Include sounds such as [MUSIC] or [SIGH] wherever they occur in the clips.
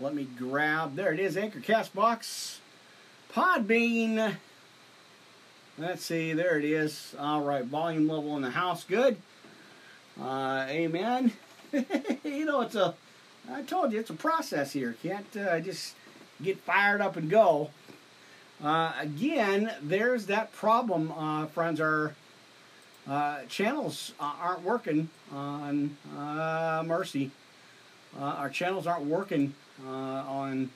Let me grab. There it is. Anchor Castbox. Podbean. Let's see. There it is. All right. Volume level in the house. Good. Uh, amen. [LAUGHS] you know, it's a. I told you it's a process here. Can't uh, just get fired up and go. Uh, again, there's that problem, uh, friends. Our uh, channels aren't working on uh, Mercy. Uh, our channels aren't working on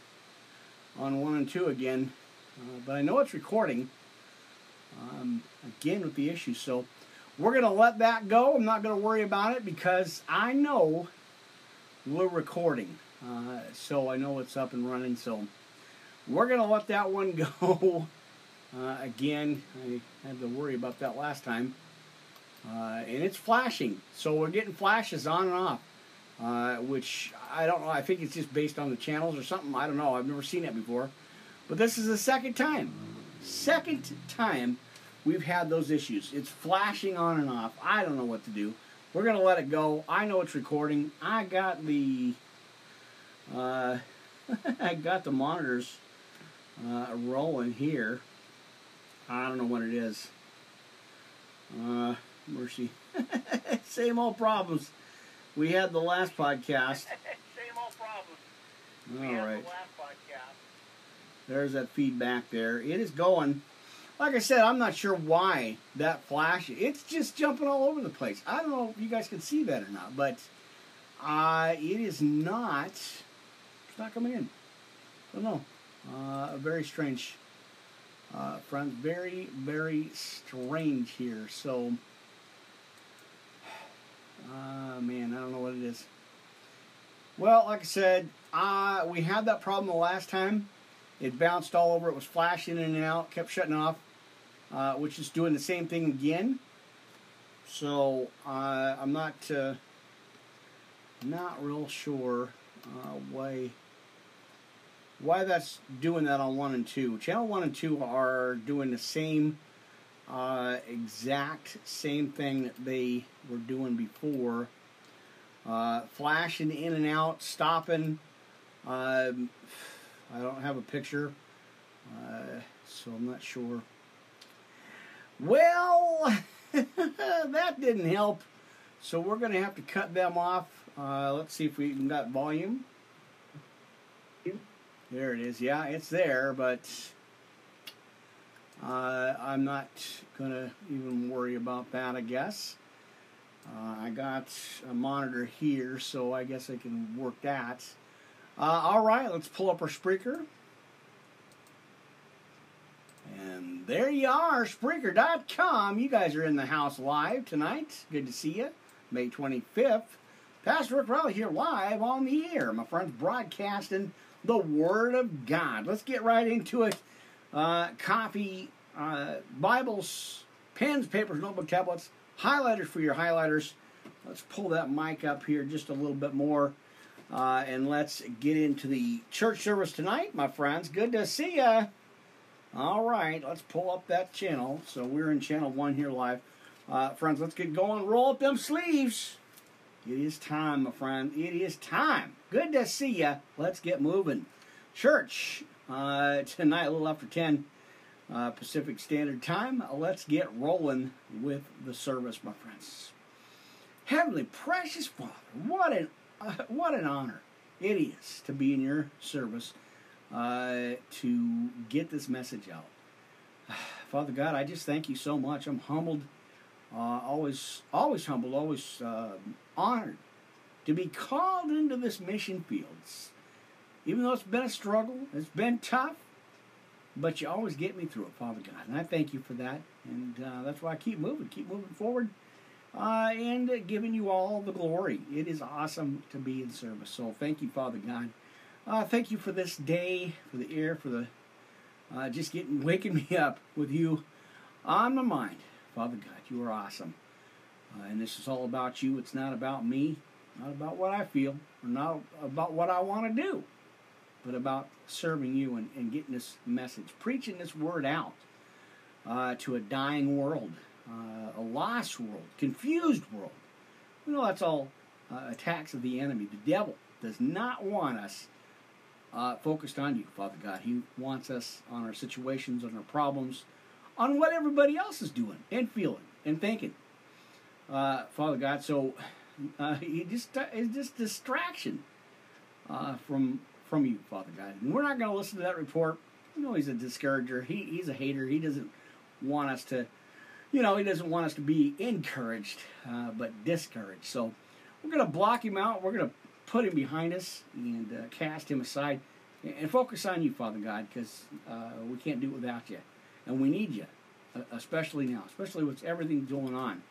on one and two again, but I know it's recording. Um, again with the issue, so we're gonna let that go. I'm not gonna worry about it because I know we're recording, so I know it's up and running. So. We're to let that one [LAUGHS] go. Uh, again, I had to worry about that last time. Uh, and it's flashing. So we're getting flashes on and off. Uh, which I don't know. I think it's just based on the channels or something. I don't know. I've never seen it before. But this is the second time. Second time we've had those issues. It's flashing on and off. I don't know what to do. We're going to let it go. I know it's recording. I got the. Uh, [LAUGHS] I got the monitors uh, rolling here. I don't know what it is. Uh, mercy. [LAUGHS] Same old problems. We had the last podcast. [LAUGHS] Same old problems. All we right. The last podcast. There's that feedback there. It is going. Like I said, I'm not sure why that flash. It's just jumping all over the place. I don't know if you guys can see that or not, but uh, it is not. It's not coming in. I don't know. Uh, very strange, uh, friends. Very, very strange here. So, uh, man, I don't know what it is. Well, like I said, uh, we had that problem the last time. It bounced all over. It was flashing in and out, kept shutting off, uh, which is doing the same thing again. So uh, I'm not uh, not real sure uh, why why that's doing that on one and two. Channel one and two are doing the same uh, exact same thing that they were doing before. Uh, flashing in and out, stopping. Um, I don't have a picture, uh, so I'm not sure. Well, [LAUGHS] that didn't help. So we're going to have to cut them off. Uh, let's see if we got volume. There it is. Yeah, it's there, but uh, I'm not going to even worry about that, I guess. Uh, I got a monitor here, so I guess I can work that. Uh, all right, let's pull up our Spreaker. And there you are, Spreaker.com. You guys are in the house live tonight. Good to see you. May 25th. Pastor Rick Riley here live on the air. My friends broadcasting the Word of God. Let's get right into it. Uh, copy uh, Bibles, pens, papers, notebook, tablets, highlighters for your highlighters. Let's pull that mic up here just a little bit more. Uh, and let's get into the church service tonight, my friends. Good to see ya. All right, let's pull up that channel. So we're in channel one here live. Uh, friends, let's get going. Roll up them sleeves. It is time, my friend. It is time. Good to see ya. Let's get moving. Church, uh, tonight, a little after 10 uh, Pacific Standard Time. Let's get rolling with the service, my friends. Heavenly, precious Father, what an uh, what an honor it is to be in your service, uh, to get this message out. [SIGHS] Father God, I just thank you so much. I'm humbled, uh, always, always humbled, always uh, honored to be called into this mission fields. Even though it's been a struggle, it's been tough, but you always get me through it, Father God, and I thank you for that. And uh, that's why I keep moving, keep moving forward uh, and giving you all the glory. It is awesome to be in service. So thank you, Father God. Uh, thank you for this day, for the air, for the uh, just getting waking me up with you on my mind, Father God. You are awesome, uh, and this is all about you. It's not about me, not about what I feel, or not about what I want to do, but about serving you and, and getting this message, preaching this word out uh, to a dying world uh, a lost world, confused world. You know, that's all uh, attacks of the enemy. The devil does not want us uh, focused on you, Father God. He wants us on our situations, on our problems, on what everybody else is doing and feeling and thinking, uh, Father God. So uh, he just it's just distraction from from you, Father God. And we're not going to listen to that report. You know, he's a discourager. He he's a hater. He doesn't want us to, you know, he doesn't want us to be encouraged, uh, but discouraged. So we're going to block him out. We're going to put him behind us and uh, cast him aside and focus on you, Father God, because uh, we can't do it without you. And we need you, especially now, especially with everything going on.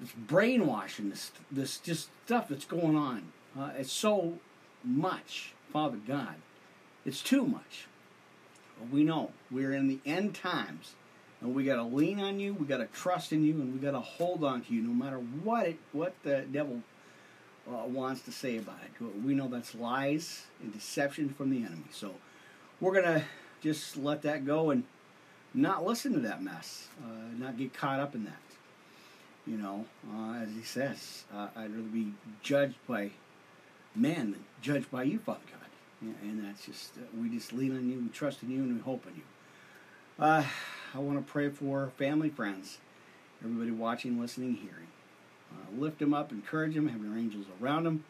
This brainwashing, this, this just stuff that's going on. Uh, it's so much, Father God. It's too much. We know we're in the end times. And we got to lean on you, we got to trust in you, and we got to hold on to you no matter what it, what the devil uh, wants to say about it. We know that's lies and deception from the enemy. So we're to just let that go and not listen to that mess, uh, not get caught up in that. You know, uh, as he says, uh, I'd rather be judged by man judged by you, Father God. And that's just, uh, we just lean on you, we trust in you, and we hope in you. Uh, I want to pray for family, friends, everybody watching, listening, hearing. Uh, lift them up, encourage them, have your angels around them.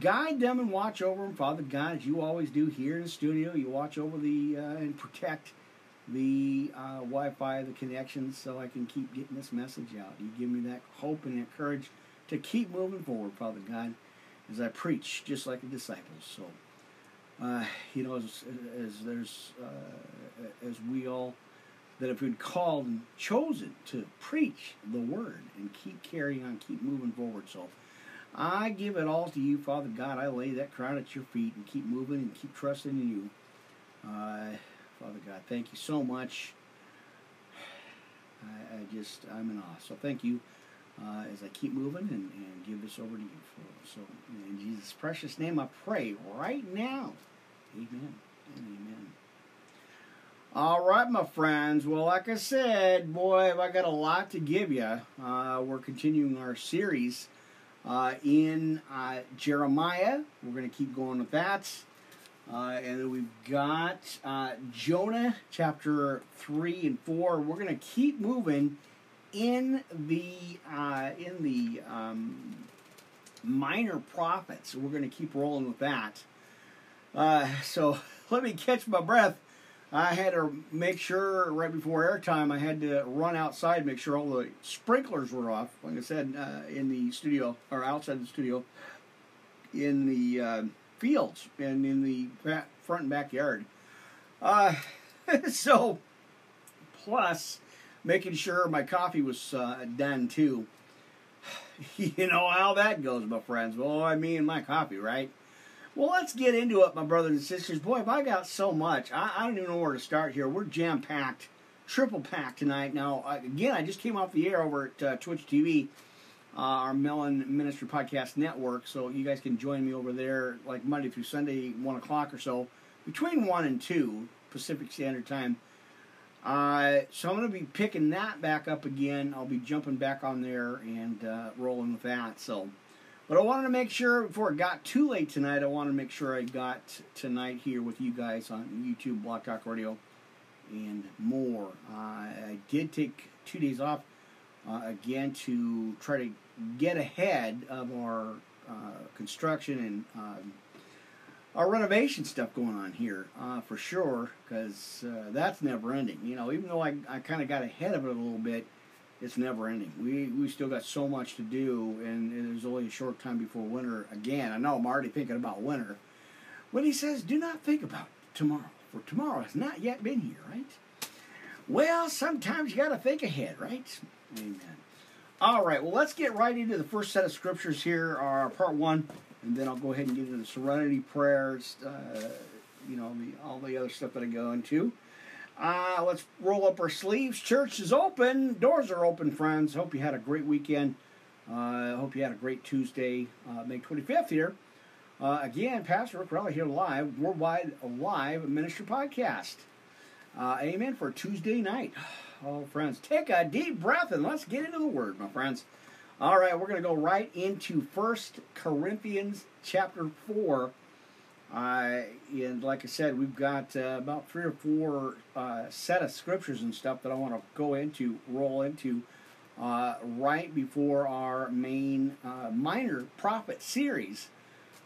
Guide them and watch over them, Father God, as you always do here in the studio. You watch over the uh, and protect the uh, Wi-Fi, the connections, so I can keep getting this message out. You give me that hope and that courage to keep moving forward, Father God, as I preach, just like the disciples. So, uh, you know, as, as there's uh, as we all that have been called and chosen to preach the word and keep carrying on, keep moving forward. So I give it all to you, Father God. I lay that crown at your feet and keep moving and keep trusting in you. Uh, Father God, thank you so much. I, I, just, I'm in awe. So thank you uh, as I keep moving and, and give this over to you. So, in Jesus' precious name, I pray right now. Amen and amen. All right, my friends. Well, like I said, boy, have I got a lot to give you. Uh, we're continuing our series uh, in uh, Jeremiah. We're going to keep going with that. Uh, and then we've got uh, Jonah chapter 3 and 4. We're going to keep moving in the uh, in the um, minor prophets. We're going to keep rolling with that. so [LAUGHS] let me catch my breath I had to make sure right before airtime I had to run outside make sure all the sprinklers were off. Like I said, uh, in the studio or outside the studio, in the uh, fields and in the front and backyard. Uh, [LAUGHS] so, plus making sure my coffee was uh, done too. [SIGHS] you know how that goes, my friends. Well, I mean my coffee, right? Well, let's get into it, my brothers and sisters. Boy, have I got so much. I, I don't even know where to start here. We're jam packed, triple packed tonight. Now, again, I just came off the air over at uh, Twitch TV, uh, our Melon Ministry Podcast Network. So you guys can join me over there like Monday through Sunday, 1 o'clock or so, between 1 and 2 Pacific Standard Time. Uh, so I'm going to be picking that back up again. I'll be jumping back on there and uh, rolling with that. So. But I wanted to make sure before it got too late tonight, I wanted to make sure I got tonight here with you guys on YouTube, Blog Talk Radio, and more. Uh, I did take two days off uh, again to try to get ahead of our uh, construction and um, our renovation stuff going on here uh, for sure, because uh, that's never ending. You know, even though I, I kind of got ahead of it a little bit it's never ending. We we still got so much to do, and there's only a short time before winter again. I know I'm already thinking about winter. When he says, "Do not think about tomorrow, for tomorrow has not yet been here," right? Well, sometimes you got to think ahead, right? Amen. All right. Well, let's get right into the first set of scriptures here, our part one, and then I'll go ahead and get into the Serenity prayers. Uh, you know, the, all the other stuff that I go into. Uh, let's roll up our sleeves. Church is open. Doors are open, friends. Hope you had a great weekend. I uh, hope you had a great Tuesday, uh, May 25th here. Uh, again, Pastor Rick Raleigh here live, worldwide live ministry podcast. Uh, amen for Tuesday night. [SIGHS] Oh, friends, take a deep breath and let's get into the Word, my friends. All right, we're going to go right into First Corinthians chapter 4 Uh, and like I said, we've got uh, about three or four uh, set of scriptures and stuff that I want to go into, roll into, uh, right before our main uh, minor prophet series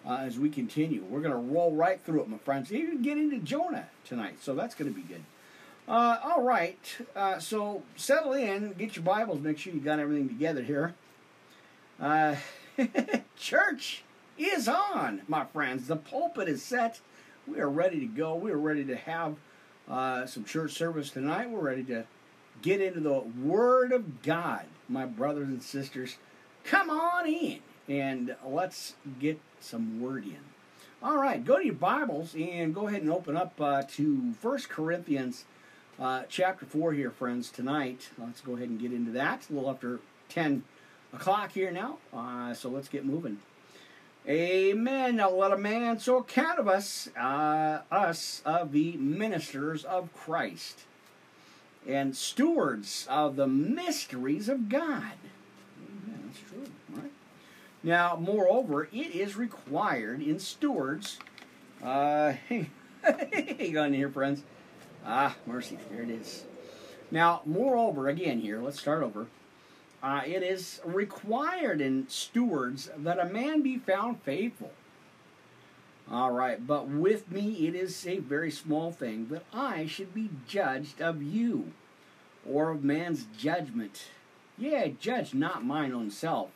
uh, as we continue. We're going to roll right through it, my friends. Even get into Jonah tonight, so that's going to be good. All right, so settle in, get your Bibles, make sure you got everything together here. Uh, [LAUGHS] church is on, my friends. The pulpit is set. We are ready to go. We are ready to have uh, some church service tonight. We're ready to get into the Word of God, my brothers and sisters. Come on in and let's get some Word in. All right, go to your Bibles and go ahead and open up uh, to First Corinthians uh, chapter 4 here, friends, tonight. Let's go ahead and get into that. a little after 10 o'clock here now, uh, so let's get moving. Amen. Now let a man so account of us, uh, us of the ministers of Christ, and stewards of the mysteries of God. Amen. That's true? Now, moreover, it is required in stewards. Uh, [LAUGHS] hang on here, friends. Ah, mercy. There it is. Now, moreover, again here, let's start over. Uh, it is required in stewards that a man be found faithful. All right, but with me it is a very small thing that I should be judged of you, or of man's judgment. Yea, judge not mine own self.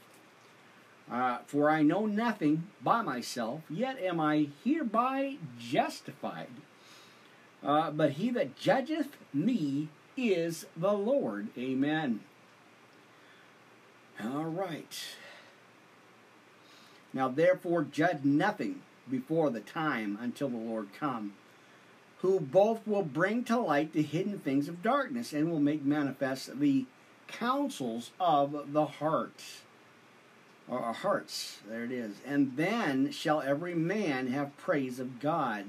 Uh, for I know nothing by myself, yet am I hereby justified. Uh, but he that judgeth me is the Lord. Amen. All right. Now, therefore, judge nothing before the time until the Lord come, who both will bring to light the hidden things of darkness and will make manifest the counsels of the heart. Or hearts, there it is. And then shall every man have praise of God.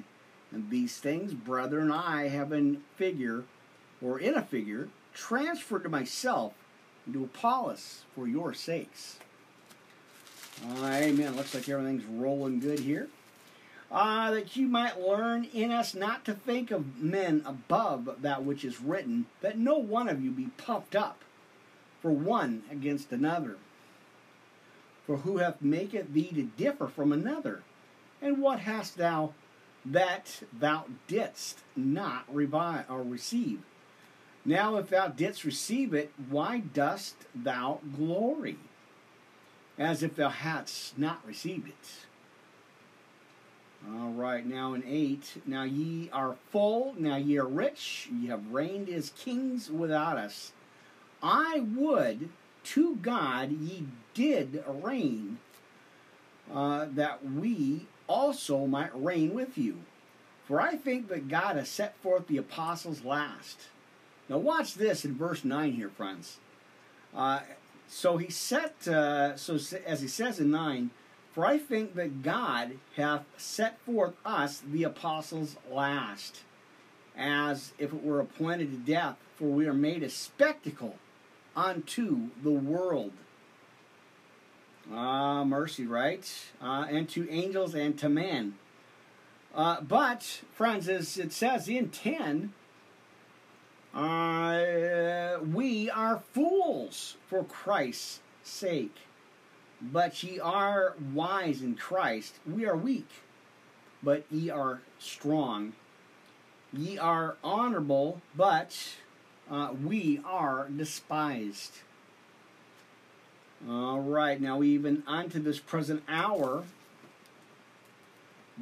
And these things, brethren, I have in figure, or in a figure, transferred to myself and to Apollos for your sakes. Amen. Looks like everything's rolling good here. Uh, that you might learn in us not to think of men above that which is written, that no one of you be puffed up for one against another. For who hath maketh thee to differ from another? And what hast thou that thou didst not revive or receive? Now, if thou didst receive it, why dost thou glory? As if thou hadst not received it. All right, now in 8. Now ye are full, now ye are rich, ye have reigned as kings without us. I would to God ye did reign, uh, that we also might reign with you. For I think that God has set forth the apostles last. Now, watch this in verse 9 here, friends. Uh, so he set, uh, so as he says in 9, for I think that God hath set forth us, the apostles, last, as if it were appointed to death, for we are made a spectacle unto the world. Ah, uh, mercy, right? Uh, and to angels and to men. Uh, but, friends, as it says in 10, uh, we are fools for Christ's sake. But ye are wise in Christ. We are weak, but ye are strong. Ye are honorable, but uh, we are despised. All right, now even unto this present hour,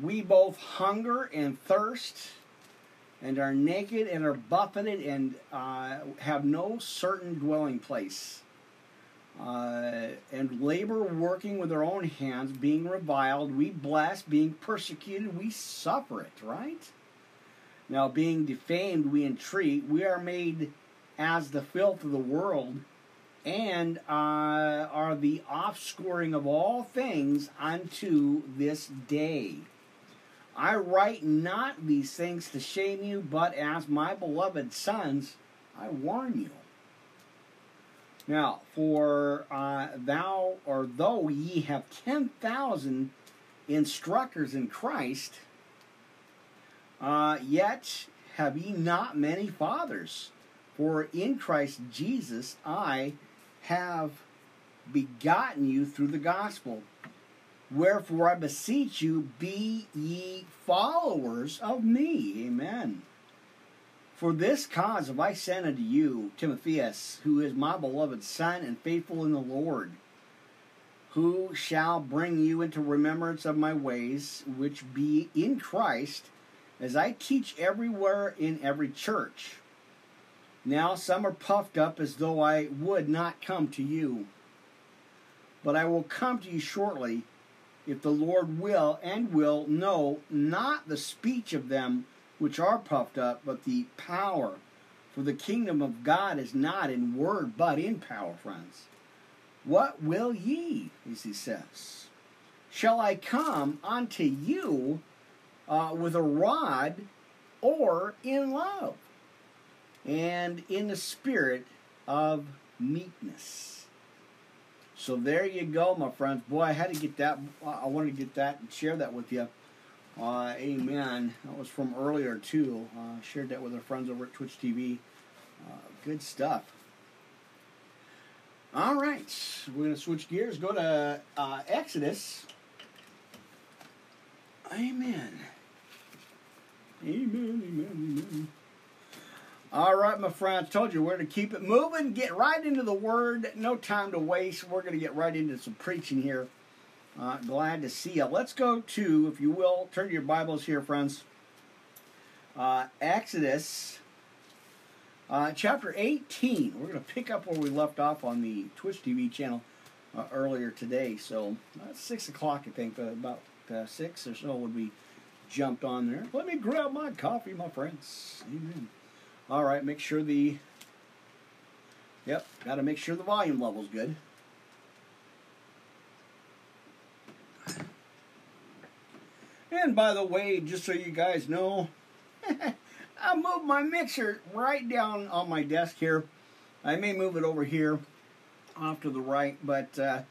we both hunger and thirst, and are naked and are buffeted and uh, have no certain dwelling place. Uh, and labor working with our own hands, being reviled, we bless, being persecuted, we suffer it, right? Now, being defamed, we entreat, we are made as the filth of the world, and uh, are the offscoring of all things unto this day. I write not these things to shame you, but as my beloved sons, I warn you. Now, for uh, thou, or though ye have ten thousand instructors in Christ, Uh, yet have ye not many fathers? For in Christ Jesus I have begotten you through the gospel. Wherefore I beseech you, be ye followers of me. Amen. For this cause have I sent unto you Timotheus, who is my beloved son and faithful in the Lord, who shall bring you into remembrance of my ways, which be in Christ, as I teach everywhere in every church. Now some are puffed up as though I would not come to you. But I will come to you shortly, if the Lord will, and will know not the speech of them which are puffed up, but the power. For the kingdom of God is not in word, but in power, friends. What will ye, as he says? Shall I come unto you uh, with a rod or in love and in the spirit of meekness? So there you go, my friends. Boy, I had to get that. I wanted to get that and share that with you. Uh, amen. That was from earlier too. Uh, shared that with our friends over at Twitch TV. Uh, good stuff. All right, we're to switch gears. Go to uh, Exodus. Amen. Amen. Amen. Amen. All right, my friends. Told you we're going to keep it moving. Get right into the Word. No time to waste. We're going to get right into some preaching here. Uh, glad to see you. Let's go to, if you will, turn to your Bibles here, friends. Uh, Exodus uh, chapter 18. We're going to pick up where we left off on the Twitch TV channel uh, earlier today. So, uh, 6 o'clock, I think, uh, about 6 or so when we jumped on there. Let me grab my coffee, my friends. Amen. All right, make sure the. Yep, got to make sure the volume level's good. And by the way, just so you guys know, [LAUGHS] I moved my mixer right down on my desk here. I may move it over here off to the right, but uh,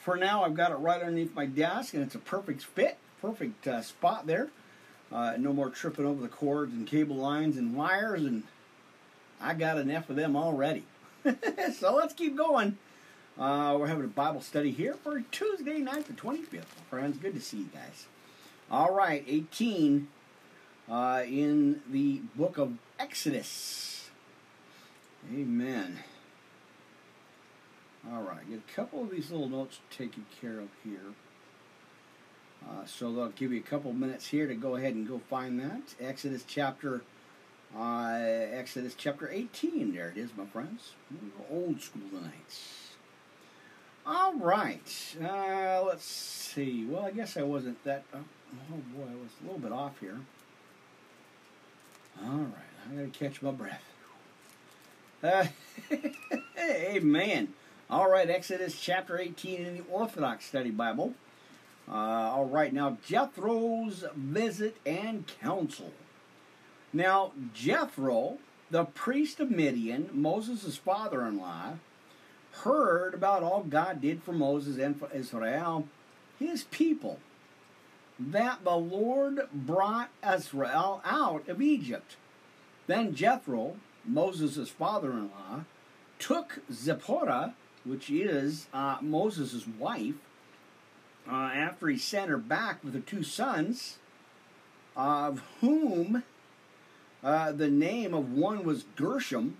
for now I've got it right underneath my desk and it's a perfect fit, perfect uh, spot there. Uh, no more tripping over the cords and cable lines and wires, and I got enough of them already. [LAUGHS] so let's keep going. Uh, we're having a Bible study here for Tuesday night, the 25th. Friends, good to see you guys. All right, 18 uh, in the book of Exodus. Amen. All right, get a couple of these little notes taken care of here. Uh, so they'll give you a couple minutes here to go ahead and go find that. Exodus chapter uh, Exodus chapter 18. There it is, my friends. Old school tonight. All right. Uh, let's see. Well, I guess I wasn't that. Uh, Oh boy, I was a little bit off here. All right, I gotta catch my breath. Uh, [LAUGHS] amen. All right, Exodus chapter 18 in the Orthodox Study Bible. Uh, all right, now Jethro's visit and counsel. Now, Jethro, the priest of Midian, Moses' father in law, heard about all God did for Moses and for Israel, his people that the Lord brought Israel out of Egypt. Then Jethro, Moses' father in law, took Zipporah, which is uh, Moses' wife, uh, after he sent her back with her two sons, of whom uh, the name of one was Gershom,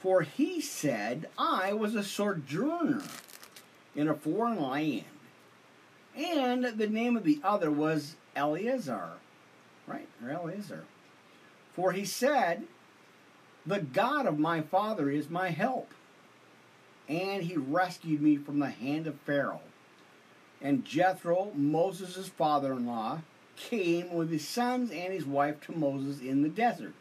for he said, I was a sojourner in a foreign land and the name of the other was Eleazar, right? Or Eleazar. For he said, The God of my father is my help. And he rescued me from the hand of Pharaoh. And Jethro, Moses' father in law, came with his sons and his wife to Moses in the desert,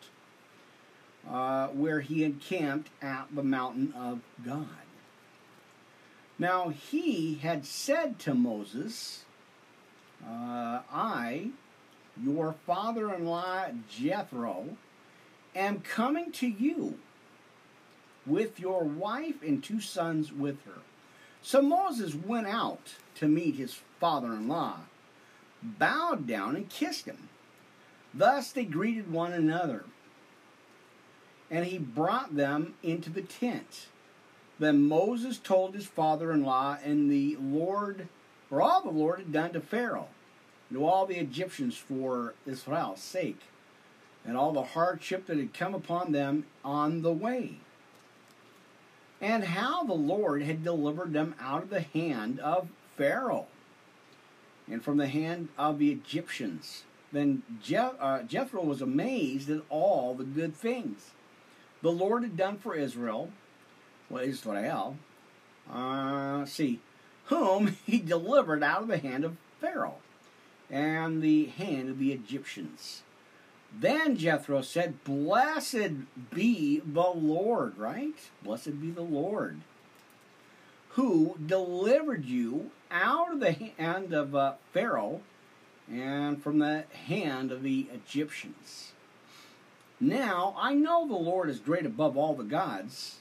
uh, where he encamped at the mountain of God. Now he had said to Moses, uh, I, your father in law Jethro, am coming to you with your wife and two sons with her. So Moses went out to meet his father in law, bowed down, and kissed him. Thus they greeted one another. And he brought them into the tent. Then Moses told his father in law and the Lord, or all the Lord had done to Pharaoh, and to all the Egyptians for Israel's sake, and all the hardship that had come upon them on the way, and how the Lord had delivered them out of the hand of Pharaoh and from the hand of the Egyptians. Then Je- uh, Jethro was amazed at all the good things the Lord had done for Israel, well, Israel, uh, see, whom [LAUGHS] he delivered out of the hand of Pharaoh and the hand of the Egyptians. Then Jethro said, Blessed be the Lord, right? Blessed be the Lord, who delivered you out of the hand of uh, Pharaoh and from the hand of the Egyptians. Now I know the Lord is great above all the gods.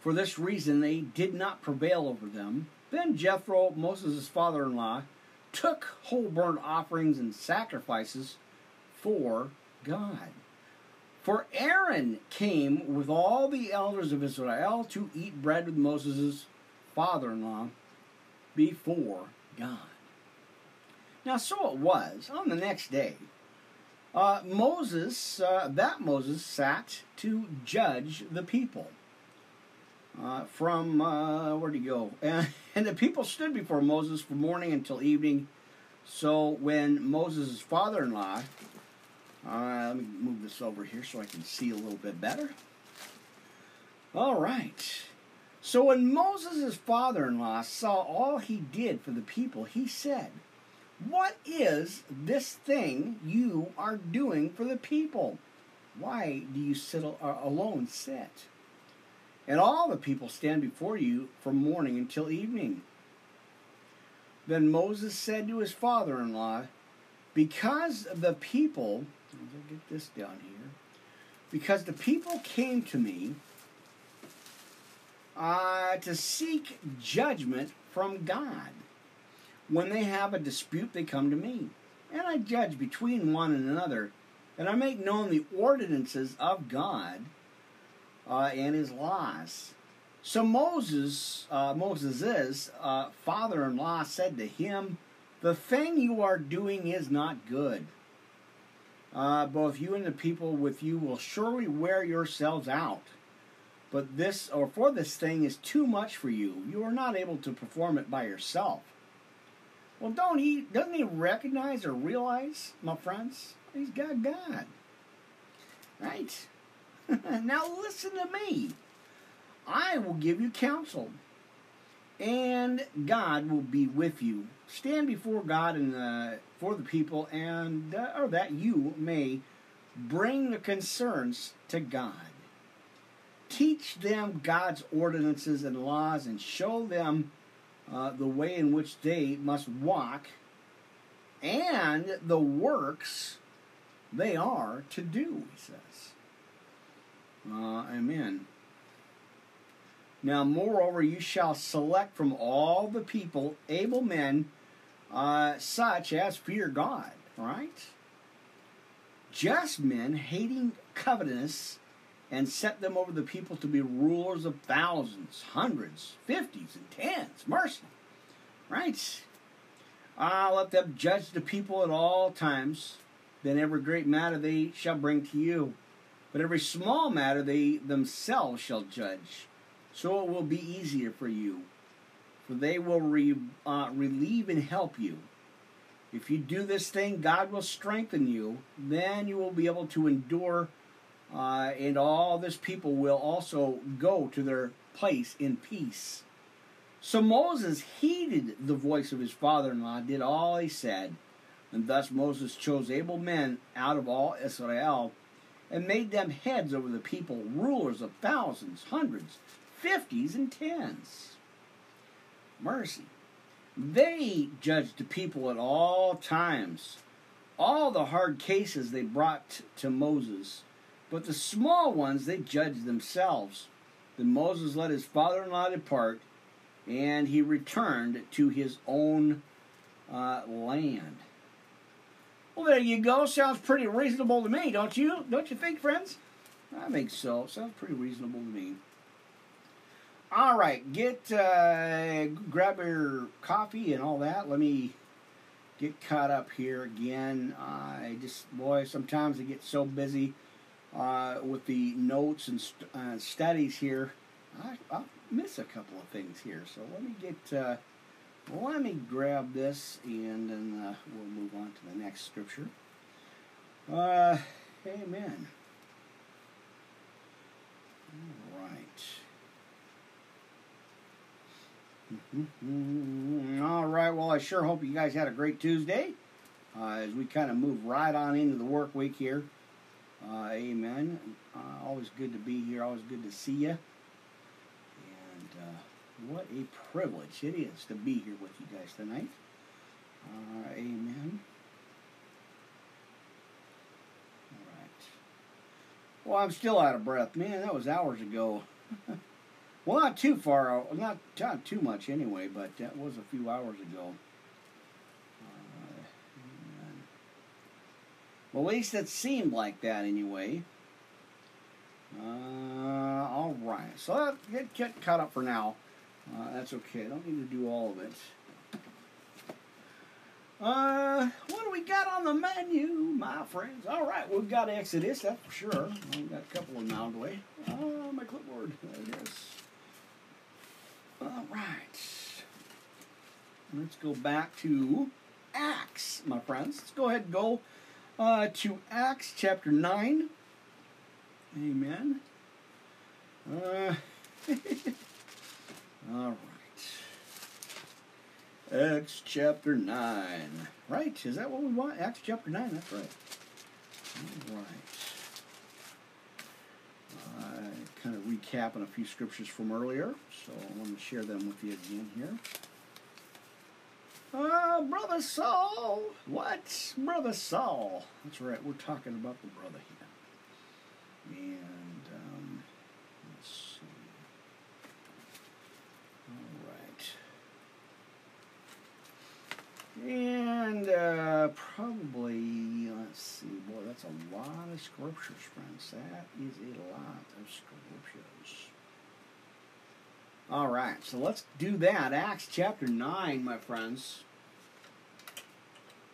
For this reason they did not prevail over them. Then Jethro, Moses' father in law, took whole burnt offerings and sacrifices for God. For Aaron came with all the elders of Israel to eat bread with Moses' father in law before God. Now, so it was on the next day. Uh, Moses, uh, that Moses, sat to judge the people. Uh, from uh, where'd he go? [LAUGHS] And, the people stood before Moses from morning until evening. So when Moses' father-in-law, uh, let me move this over here so I can see a little bit better. All right. So when Moses' father-in-law saw all he did for the people, he said, "What is this thing you are doing for the people? Why do you sit uh, alone sit?" And all the people stand before you from morning until evening. Then Moses said to his father in law, Because the people, me get this down here, because the people came to me uh, to seek judgment from God. When they have a dispute, they come to me, and I judge between one and another, and I make known the ordinances of God uh, and his laws. So Moses, uh, uh, father-in-law said to him, "The thing you are doing is not good. Uh, both you and the people with you will surely wear yourselves out. But this, or for this thing, is too much for you. You are not able to perform it by yourself." Well, don't he? Doesn't he recognize or realize, my friends? He's got God, right? [LAUGHS] now listen to me. I will give you counsel, and God will be with you. Stand before God and uh, for the people, and uh, or that you may bring the concerns to God. Teach them God's ordinances and laws, and show them uh, the way in which they must walk, and the works they are to do. He says. Uh, amen. Now, moreover, you shall select from all the people able men, uh, such as fear God, right? Just men hating covetousness, and set them over the people to be rulers of thousands, hundreds, fifties, and tens. Mercy, right? Ah, let them judge the people at all times. Then every great matter they shall bring to you but every small matter they themselves shall judge. So it will be easier for you, for they will re, uh, relieve and help you. If you do this thing, God will strengthen you. Then you will be able to endure, uh, and all this people will also go to their place in peace. So Moses heeded the voice of his father in law, did all he said, and thus Moses chose able men out of all Israel and made them heads over the people, rulers of thousands, hundreds, fifties, and tens. Mercy. They judged the people at all times. All the hard cases they brought to Moses, but the small ones they judged themselves. Then Moses let his father in law depart, and he returned to his own uh, land. Well, there you go. Sounds pretty reasonable to me, don't you? Don't you think, friends? I think so. Sounds pretty reasonable to me. All right, get uh, grab your coffee and all that. Let me get caught up here again. I just boy, sometimes I get so busy uh, with the notes and st- uh, studies here, I, I miss a couple of things here. So let me get. Uh, let me grab this and then uh, we'll move on to the next scripture. Uh, amen. All right. [LAUGHS] All right. Well, I sure hope you guys had a great Tuesday. Uh, as we kind of move right on into the work week here. Uh, amen. Uh, always good to be here. Always good to see you. And uh, what a privilege it is to be here with you guys tonight. Uh, amen. All right. Well, I'm still out of breath. Man, that was hours ago. [LAUGHS] well, not too far, not, not too much anyway, but that was a few hours ago. Uh, amen. Well, at least it seemed like that anyway. Uh, all right. So uh, get, get caught up for now. Uh, that's okay. I don't need to do all of it. Uh, what do we got on the menu, my friends? All right, we've got Exodus, that's for sure. We've got a couple of them out of the way. Oh, my clipboard. I guess. All right. Let's go back to Acts, my friends. Let's go ahead and go uh, to Acts chapter 9. Amen. Uh, [LAUGHS] all right. Acts chapter 9. Right? Is that what we want? Acts chapter 9, that's right. All right. I kind of recapping a few scriptures from earlier, so I want to share them with you again here. Uh, Brother Saul. What? Brother Saul. That's right, we're talking about the brother here. And, um, let's see. All right. And, uh, probably, let's see, boy, that's a lot of scriptures, friends. That is a lot of scriptures. All right, so let's do that. Acts chapter 9, my friends.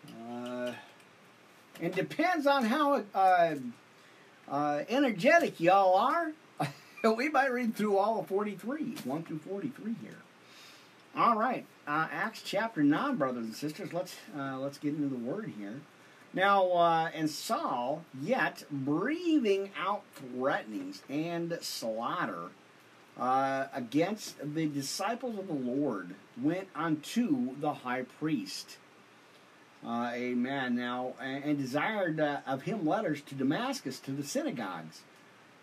Uh, and depends on how uh, uh, energetic y'all are. [LAUGHS] we might read through all of 43, 1 through 43 here. All right, uh, Acts chapter 9, brothers and sisters. Let's uh, let's get into the word here. Now, uh, and Saul, yet breathing out threatenings and slaughter uh, against the disciples of the Lord, went unto the high priest. Uh, amen. Now, and, and desired uh, of him letters to Damascus to the synagogues,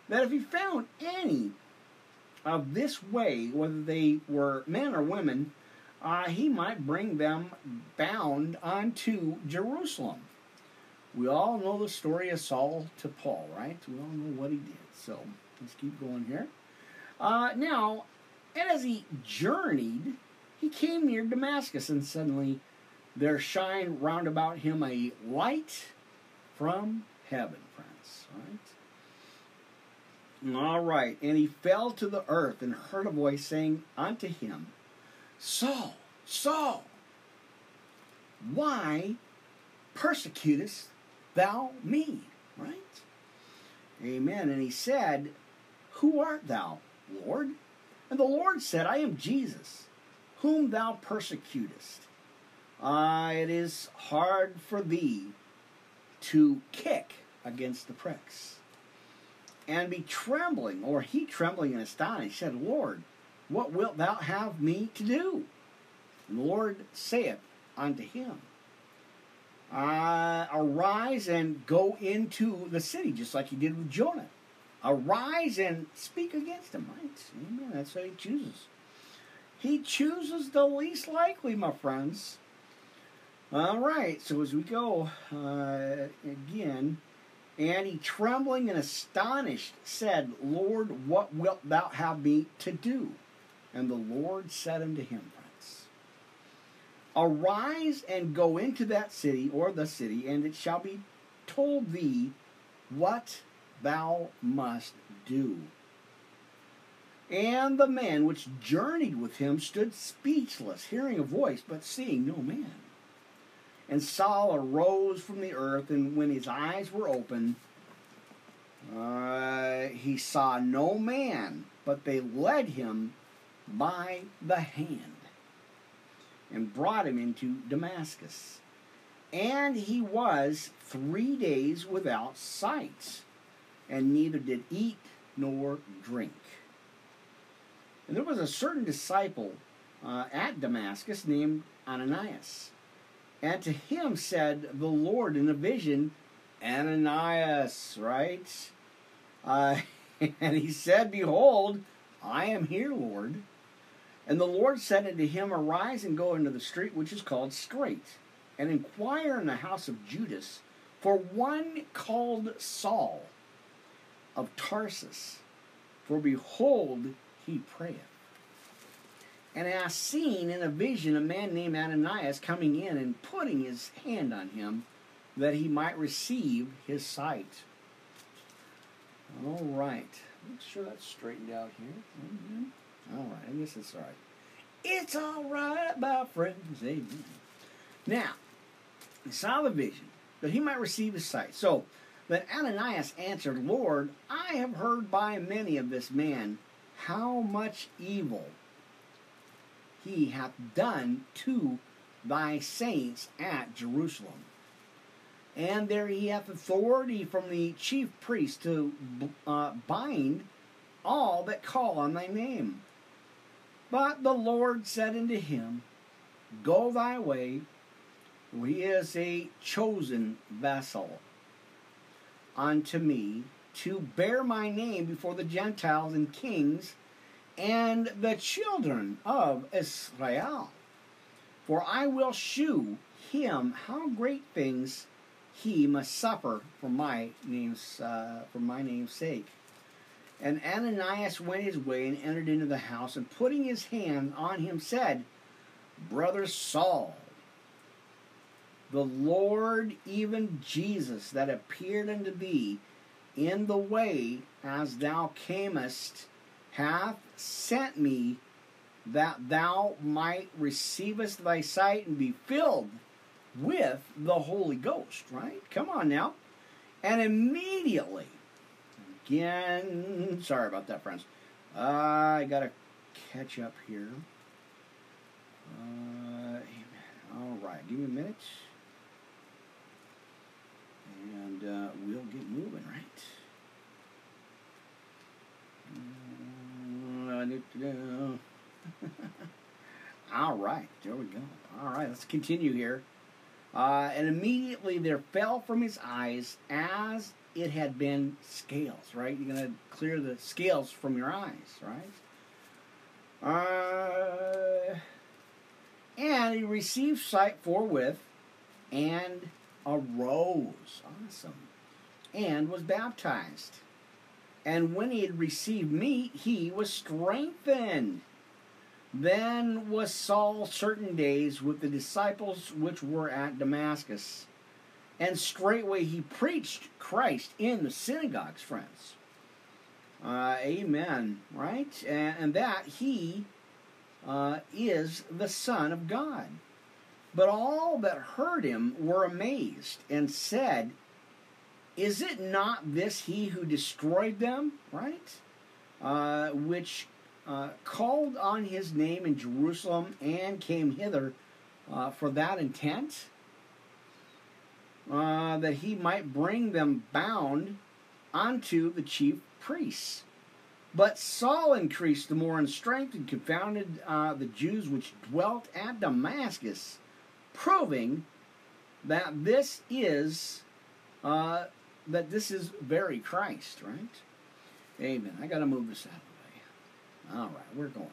that if he found any of this way, whether they were men or women, uh, he might bring them bound unto Jerusalem. We all know the story of Saul to Paul, right? We all know what he did. So let's keep going here. Uh, now, and as he journeyed, he came near Damascus, and suddenly there shine round about him a light from heaven, friends. Right? All right. And he fell to the earth and heard a voice saying unto him, Saul, Saul, why persecutest thou me? Right? Amen. And he said, Who art thou, Lord? And the Lord said, I am Jesus, whom thou persecutest. Ah, it is hard for thee to kick against the pricks. And be trembling, or he trembling and astonished, said, Lord, what wilt thou have me to do? And the Lord saith unto him, uh, Arise and go into the city, just like he did with Jonah. Arise and speak against him. Right? Amen. That's what he chooses. He chooses the least likely, my friends. All right, so as we go uh, again, and he trembling and astonished said, Lord, what wilt thou have me to do? And the Lord said unto him, friends, Arise and go into that city or the city, and it shall be told thee what thou must do. And the man which journeyed with him stood speechless, hearing a voice, but seeing no man. And Saul arose from the earth, and when his eyes were opened, uh, he saw no man, but they led him by the hand and brought him into Damascus. And he was three days without sight, and neither did eat nor drink. And there was a certain disciple uh, at Damascus named Ananias. And to him said the Lord in a vision, Ananias, right? Uh, [LAUGHS] and he said, Behold, I am here, Lord. And the Lord said unto him, Arise and go into the street which is called Straight, and inquire in the house of Judas for one called Saul of Tarsus. For behold, he prayeth. And I seen in a vision a man named Ananias coming in and putting his hand on him that he might receive his sight. All right. Make sure that's straightened out here. Mm-hmm. All right. I guess it's all right. It's all right, my friends. Amen. Now, he saw the vision that he might receive his sight. So, then Ananias answered, Lord, I have heard by many of this man how much evil he hath done to thy saints at Jerusalem. And there he hath authority from the chief priest to uh, bind all that call on thy name. But the Lord said unto him, Go thy way, for he is a chosen vessel unto me to bear my name before the Gentiles and kings and the children of Israel. For I will shew him how great things he must suffer for my name's uh, for my name's sake. And Ananias went his way and entered into the house, and putting his hand on him, said, Brother Saul, the Lord, even Jesus, that appeared unto thee in the way as thou camest, hath sent me that thou might receivest thy sight and be filled with the Holy Ghost, right? Come on now. And immediately, again, sorry about that, friends. Uh, I got to catch up here. Uh, all right, give me a minute. And uh, we'll get moving, right? [LAUGHS] All right, there we go. All right, let's continue here. Uh, and immediately there fell from his eyes as it had been scales, right? You're going to clear the scales from your eyes, right? Uh, and he received sight forthwith and arose. Awesome. And was baptized. And when he had received meat, he was strengthened. Then was Saul certain days with the disciples which were at Damascus. And straightway he preached Christ in the synagogues, friends. Uh, amen. Right? And, and that he uh, is the Son of God. But all that heard him were amazed and said, Is it not this he who destroyed them? Right? Uh, which uh, called on his name in Jerusalem and came hither uh, for that intent, uh, that he might bring them bound unto the chief priests. But Saul increased the more in strength and confounded uh, the Jews which dwelt at Damascus, proving that this is uh, that this is very Christ, right? Amen. I got to move this out. Of the way. All right, we're going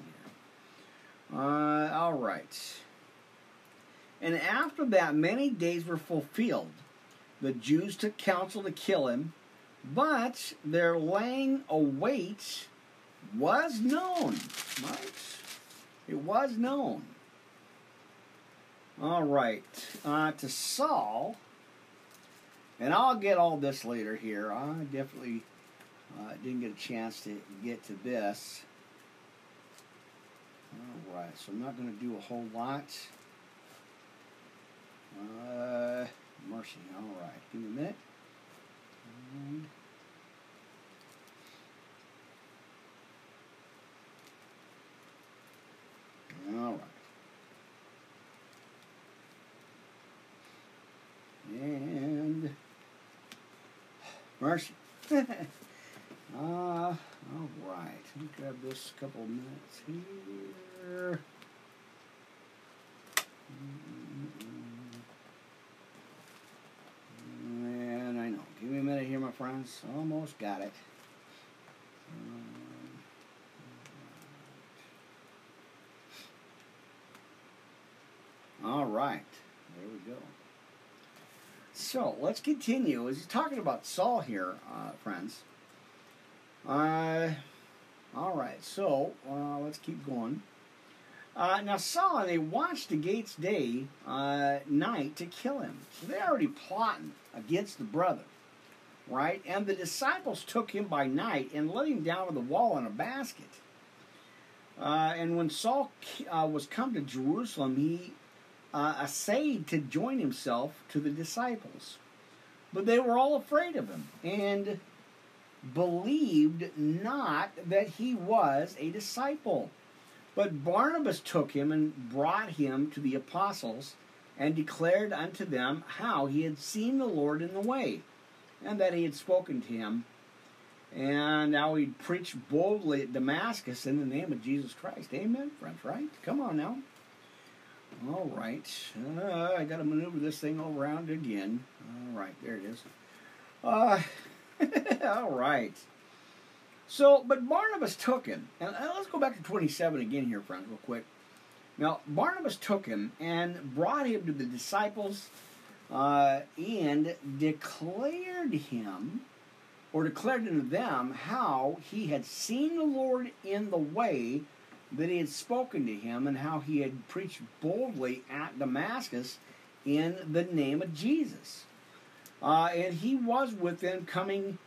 here. Uh, all right. And after that, many days were fulfilled. The Jews took counsel to kill him, but their laying await was known. Right? It was known. All right, uh, to Saul, and I'll get all this later here. I definitely uh, didn't get a chance to get to this. All right, so I'm not going to do a whole lot. Uh, mercy. All right, give me a minute. And all right. And mercy. [LAUGHS] uh, all right. Let me grab this couple of minutes here. And I know. Give me a minute here, my friends. Almost got it. All right. So let's continue. As he's talking about Saul here, uh, friends. Uh, all right. So uh, let's keep going. Uh, now Saul they watched the gates day, uh, night to kill him. So they're already plotting against the brother, right? And the disciples took him by night and let him down to the wall in a basket. Uh, and when Saul uh, was come to Jerusalem, he uh, to join himself to the disciples, but they were all afraid of him and believed not that he was a disciple. But Barnabas took him and brought him to the apostles and declared unto them how he had seen the Lord in the way, and that he had spoken to him, and how he preached boldly at Damascus in the name of Jesus Christ. Amen, friends, right? Come on now. All right. Uh, I got to maneuver this thing all around again. All right, there it is. Uh, [LAUGHS] all right. So, but Barnabas took him, and let's go back to 27 again here, friends, real quick. Now, Barnabas took him and brought him to the disciples uh, and declared him, or declared unto them, how he had seen the Lord in the way that he had spoken to him, and how he had preached boldly at Damascus in the name of Jesus. Uh, and he was with them coming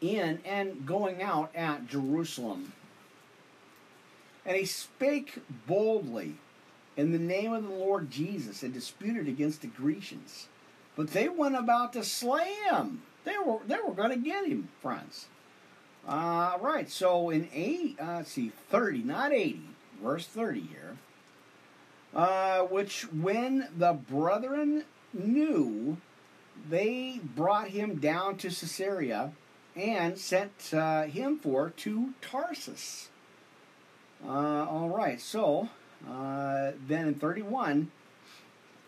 in and going out at Jerusalem. And he spake boldly in the name of the Lord Jesus and disputed against the Grecians. But they went about to slay him. They were they were going to get him, friends. Uh, right. So in eight, uh, let's see, thirty, not eighty, verse thirty here. Uh, which when the brethren knew, they brought him down to Caesarea and sent uh, him for to Tarsus. Uh, all right, so uh, then in 31,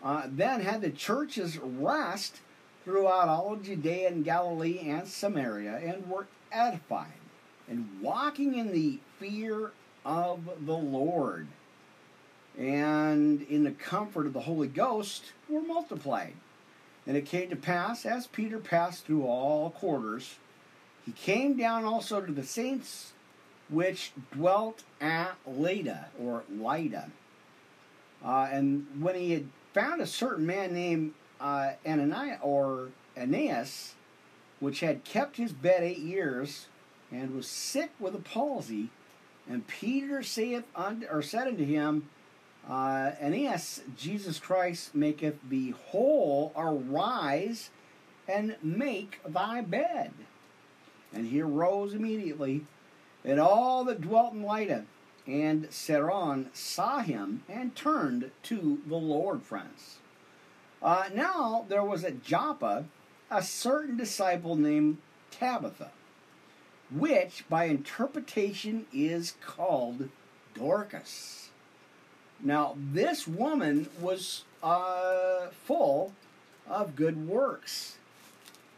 uh, then had the churches rest throughout all of Judea and Galilee and Samaria and were edified and walking in the fear of the Lord and in the comfort of the Holy Ghost were multiplied. And it came to pass, as Peter passed through all quarters, he came down also to the saints which dwelt at Lydda or Lydda. Uh, and when he had found a certain man named uh, Ananias or Aeneas, which had kept his bed eight years, and was sick with a palsy, and Peter saith unto, or said unto him, uh, Jesus Christ maketh thee whole, arise and make thy bed. And he arose immediately, and all that dwelt in Lydda and Saron saw him and turned to the Lord, friends. Uh, now there was at Joppa a certain disciple named Tabitha, which by interpretation is called Dorcas. Now, this woman was uh, full of good works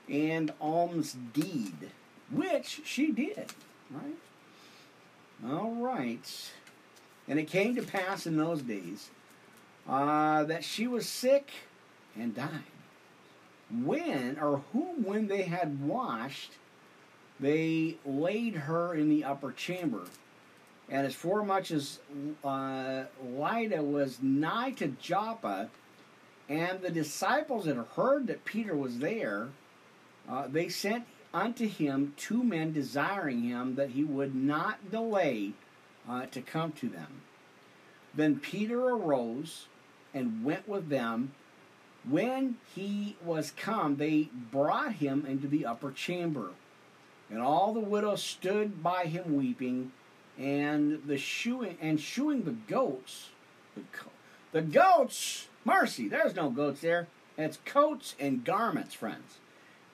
and alms deed which she did, right? All right. And it came to pass in those days uh, that she was sick and died. When, or whom, when they had washed, they laid her in the upper chamber. And as formuch as uh, Lydda was nigh to Joppa, And the disciples that heard that Peter was there, uh, they sent unto him two men desiring him that he would not delay uh, to come to them. Then Peter arose and went with them. When he was come, they brought him into the upper chamber. And all the widows stood by him weeping, and the showing and showing the goats. The, the goats, mercy, there's no goats there. It's coats and garments, friends.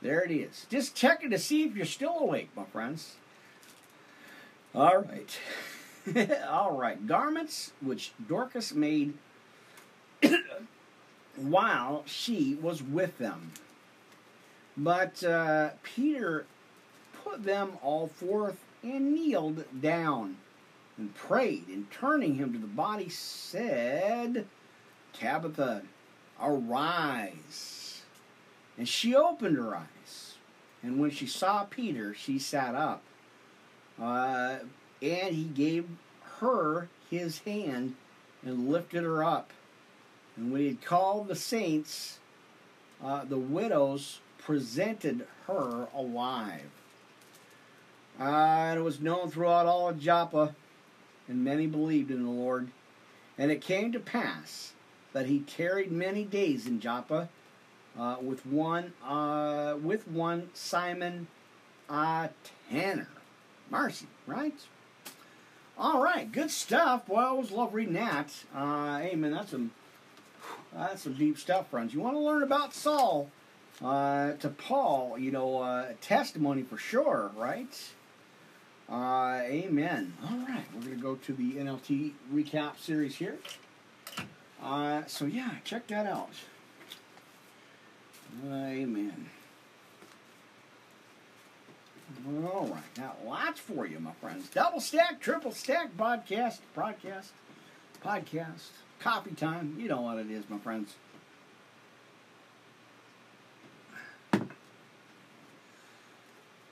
There it is. Just checking to see if you're still awake, my friends. All right. [LAUGHS] All right. Garments which Dorcas made while she was with them. But uh, Peter put them all forth and kneeled down and prayed, and turning him to the body, said, Tabitha, arise. And she opened her eyes. And when she saw Peter, she sat up. Uh, and he gave her his hand and lifted her up. And when he had called the saints, uh, the widows presented her alive. Uh, and it was known throughout all of Joppa, and many believed in the Lord. And it came to pass that he tarried many days in Joppa uh, with one uh, with one Simon uh, Tanner. Marcy, right? All right, good stuff. Boy, I always love reading that. Uh, amen. That's some that's some deep stuff, friends. You want to learn about Saul uh, to Paul? You know, uh, testimony for sure, right? Uh, amen. All right, we're going to go to the NLT recap series here. Uh, so, yeah, check that out. Amen. All right, now lots for you, my friends. Double stack, triple stack, podcast, broadcast, podcast, coffee time. You know what it is, my friends.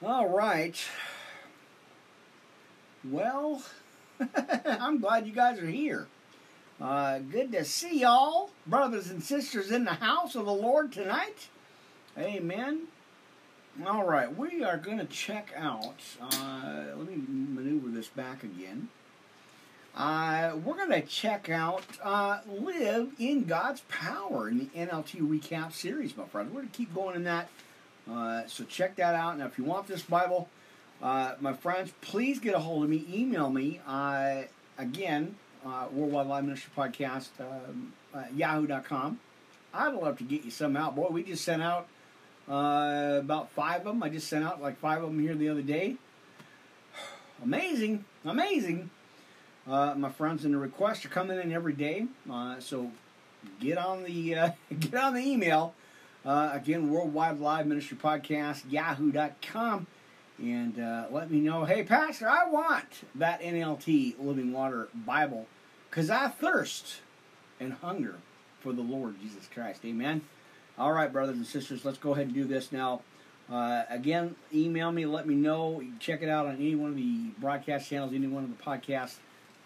All right. Well, [LAUGHS] I'm glad you guys are here. Uh, good to see y'all, brothers and sisters in the house of the Lord tonight. Amen. All right, we are going to check out. Uh, let me maneuver this back again. Uh, we're going to check out uh, Live in God's Power in the NLT Recap series, my friends. We're going to keep going in that. Uh, so check that out. Now, if you want this Bible, uh, my friends, please get a hold of me. Email me. Uh, again, uh, Worldwide Live Ministry Podcast, um, yahoo.com. I'd love to get you some out. Boy, we just sent out uh, about five of them. I just sent out like five of them here the other day. [SIGHS] Amazing, amazing. Uh, my friends, and the requests are coming in every day. Uh, so get on the uh, [LAUGHS] get on the email. Uh, again, Worldwide Live Ministry Podcast, yahoo.com. And uh, let me know, hey, Pastor, I want that NLT Living Water Bible because I thirst and hunger for the Lord Jesus Christ. Amen. All right, brothers and sisters, let's go ahead and do this now. Uh, again, email me, let me know. Check it out on any one of the broadcast channels, any one of the podcast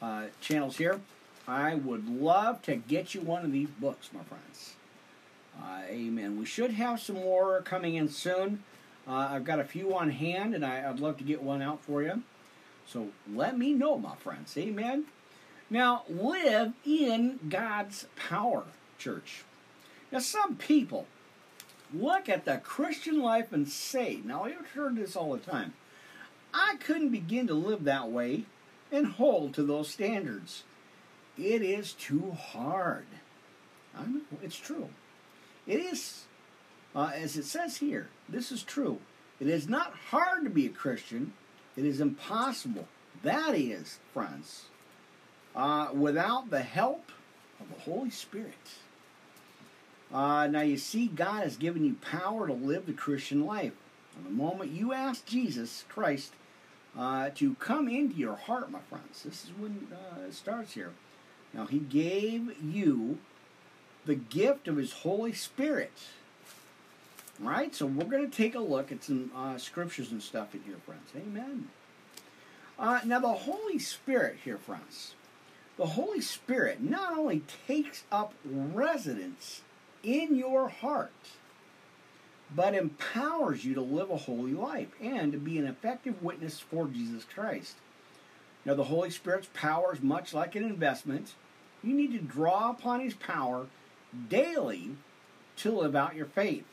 uh, channels here. I would love to get you one of these books, my friends. Uh, amen. We should have some more coming in soon. Uh, I've got a few on hand, and I, would love to get one out for you. So let me know, my friends. Amen. Now, live in God's power, church. Now, some people look at the Christian life and say, now I've heard this all the time, I couldn't begin to live that way and hold to those standards. It is too hard. I know, it's true. It is, uh, as it says here, this is true. It is not hard to be a Christian, it is impossible. That is, friends, uh, without the help of the Holy Spirit. Uh, now you see, God has given you power to live the Christian life. From the moment you ask Jesus Christ uh, to come into your heart, my friends, this is when uh, it starts here. Now He gave you the gift of His Holy Spirit. Right, so we're going to take a look at some uh, scriptures and stuff in here, friends. Amen. Uh, now the Holy Spirit here, friends. The Holy Spirit not only takes up residence in your heart, but empowers you to live a holy life and to be an effective witness for Jesus Christ. Now, the Holy Spirit's power is much like an investment. You need to draw upon His power daily to live out your faith.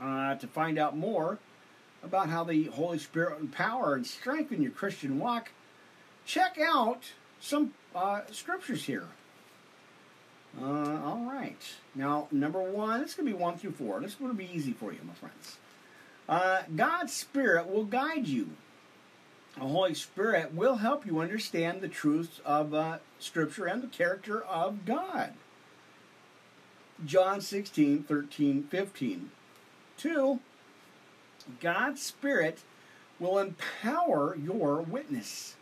Uh, to find out more about how the Holy Spirit empower and strengthen your Christian walk, check out some uh, scriptures here. Uh, all right. Now, number one, it's going to be one through four. This is going to be easy for you, my friends. Uh, God's Spirit will guide you. The Holy Spirit will help you understand the truths of uh, Scripture and the character of God. John 16, 13, 15. Two, God's Spirit will empower your witness.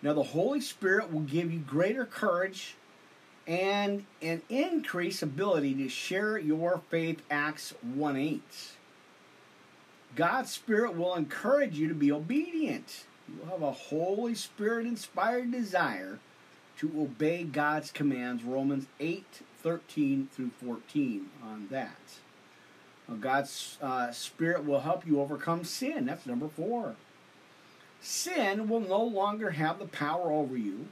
Now, the Holy Spirit will give you greater courage and an increased ability to share your faith. Acts 1 8. God's Spirit will encourage you to be obedient. You'll have a Holy Spirit inspired desire to obey God's commands. Romans 8 13 through 14 on that. God's uh, Spirit will help you overcome sin. That's number four. Sin will no longer have the power over you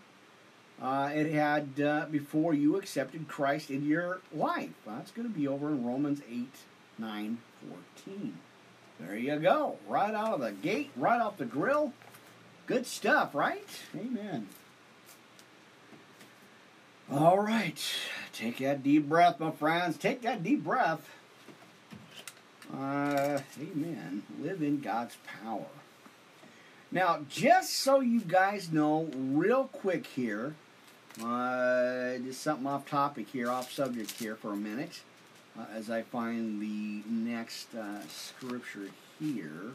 uh, it had uh, before you accepted Christ in your life. That's going to be over in Romans 8, 9, 14. There you go. Right out of the gate, right off the grill. Good stuff, right? Amen. All right. Take that deep breath, my friends. Take that deep breath. Uh, amen. Live in God's power. Now, just so you guys know, real quick here, uh, just something off topic here, off subject here for a minute, uh, as I find the next uh, scripture here.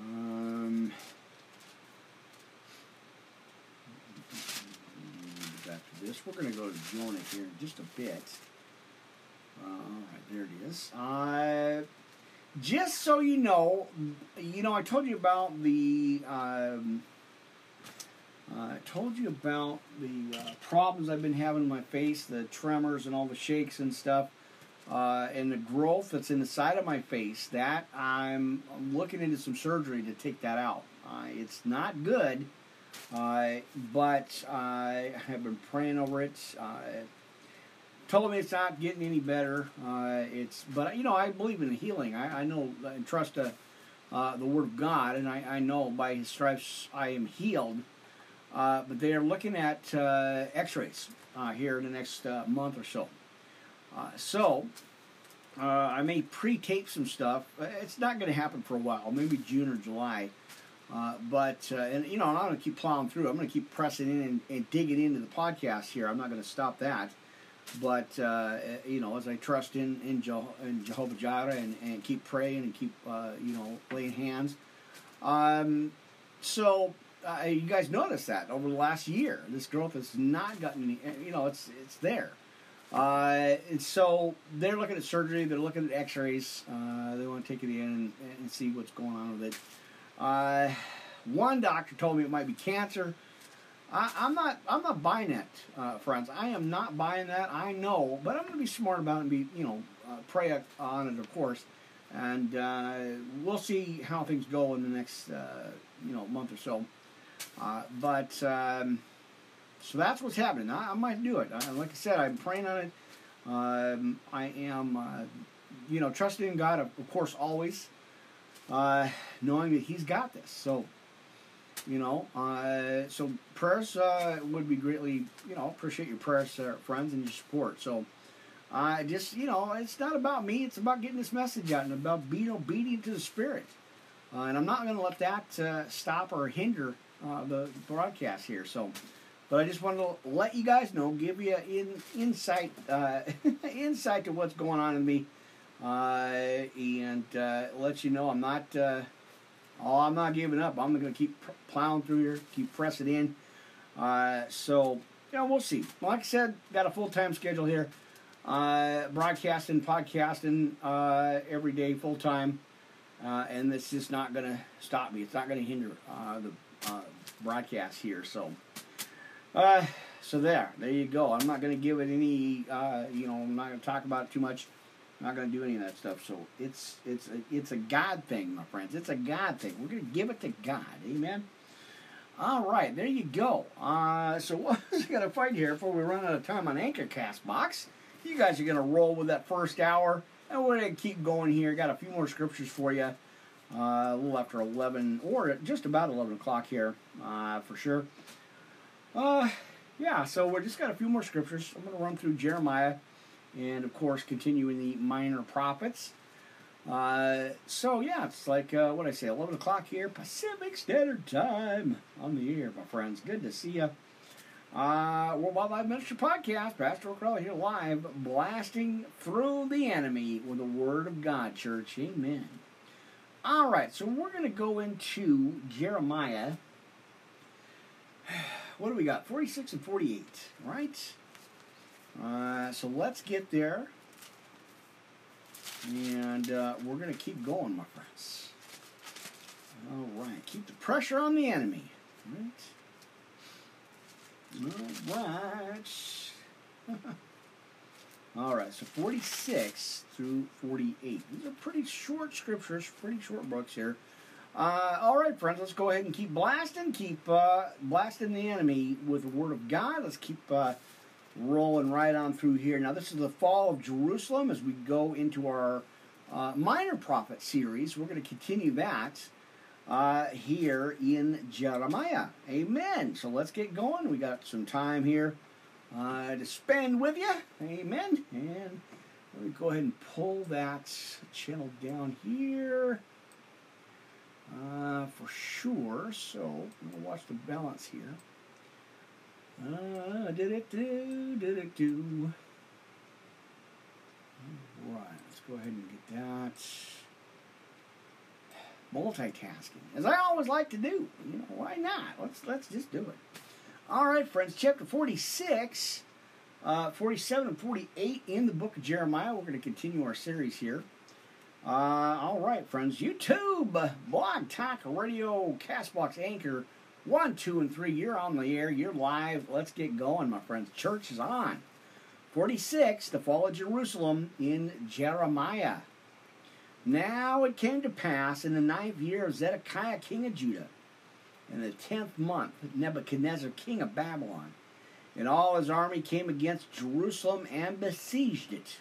Um, back to this. We're going to go to Jonah here in just a bit. All right, there it is. Uh, just so you know, you know, I told you about the. Um, uh, I told you about the uh, problems I've been having in my face, the tremors and all the shakes and stuff, uh, and the growth that's in the side of my face. That I'm, I'm looking into some surgery to take that out. Uh, it's not good, uh, but I have been praying over it. Uh, told me it's not getting any better. it's, but you know, I believe in healing. I, I know and trust the Word of God, and I, I know by His stripes I am healed. Uh, but they are looking at uh, x-rays uh, here in the next uh, month or so. Uh, so uh, I may pre-tape some stuff. It's not going to happen for a while, maybe June or July. but and you know I'm going to keep plowing through. I'm going to keep pressing in and, and, digging into the podcast here. I'm not going to stop that. But you know, as I trust in in, in Jehovah Jireh and, and keep praying and keep you know laying hands. Um, so uh, you guys noticed that over the last year, this growth has not gotten any. You know, it's it's there. Uh, and so they're looking at surgery. They're looking at X-rays. Uh, they want to take it in and, and, see what's going on with it. Uh, one doctor told me it might be cancer. I, am not. I'm not buying that, uh, friends. I am not buying that. I know, but I'm going to be smart about it and be, you know, uh, pray on it, of course. And we'll see how things go in the next, you know, month or so. Uh, but um, so that's what's happening. I, I might do it. I, like I said, I'm praying on it. Um, I am, uh, you know, trusting in God, of, course, always, uh, knowing that He's got this. So, you know, uh, so prayers uh, would be greatly, you know, appreciate your prayers, uh, friends, and your support. So, I just, you know, it's not about me. It's about getting this message out and about being obedient to the Spirit. and I'm not going to let that stop or hinder uh, the broadcast here. So, but I just wanted to let you guys know, give you in insight uh, [LAUGHS] insight to what's going on in me, uh, and uh, let you know I'm not. Uh, oh, I'm not giving up. I'm going to keep plowing through here, keep pressing in. So, you know, we'll see. Like I said, got a full time schedule here. Uh, broadcasting, podcasting uh, every day, full time, uh, and it's just not going to stop me. It's not going to hinder the uh, broadcast here. So, uh, so there, there you go. I'm not going to give it any, uh, you know, I'm not going to talk about it too much. I'm not going to do any of that stuff. So it's it's a, it's a God thing, my friends. It's a God thing. We're going to give it to God. Amen. All right, there you go. Uh, so [LAUGHS] what is going to fight here before we run out of time on Anchor Castbox? You guys are going to roll with that first hour, and we're going to keep going here. Got a few more scriptures for you. Uh, a little after 11, or just about 11 o'clock here, uh, for sure. Uh, yeah, so we just got a few more scriptures. I'm going to run through Jeremiah and, of course, continue in the minor prophets. Uh, so, yeah, it's like, uh, what I say, 11 o'clock here, Pacific Standard Time on the air, my friends. Good to see you. Uh, Worldwide Live Ministry Podcast, Pastor O'Crowley here live, blasting through the enemy with the Word of God, church. Amen. All right, so we're going to go into Jeremiah. [SIGHS] What do we got? 46 and 48, right? Uh, so let's get there. And uh, we're going to keep going, my friends. All right, keep the pressure on the enemy. Right? All right. [LAUGHS] All right, so 46 through 48. These are pretty short scriptures, pretty short books here. Uh, all right, friends, let's go ahead and keep blasting, keep uh, blasting the enemy with the Word of God. Let's keep uh, rolling right on through here. Now, this is the fall of Jerusalem as we go into our uh, minor prophet series. We're going to continue that uh, here in Jeremiah. Amen. So let's get going. We got some time here uh, to spend with you. Amen. And let me go ahead and pull that channel down here. Uh, for sure. So I'm gonna watch the balance here. Uh, did it do? Did it do? All right, let's go ahead and get that. Multitasking, as I always like to do. You know, why not? Let's let's just do it. All right, friends. Chapter forty-six, uh, forty-seven, and forty-eight in the book of Jeremiah. We're going to continue our series here. Uh, all right, friends. YouTube, Blog Talk Radio, Castbox Anchor, one, two, and three. You're on the air. You're live. Let's get going, my friends. Church is on. 46, the fall of Jerusalem in Jeremiah. Now it came to pass in the ninth year of Zedekiah, king of Judah, in the tenth month, Nebuchadnezzar, king of Babylon, and all his army came against Jerusalem and besieged it.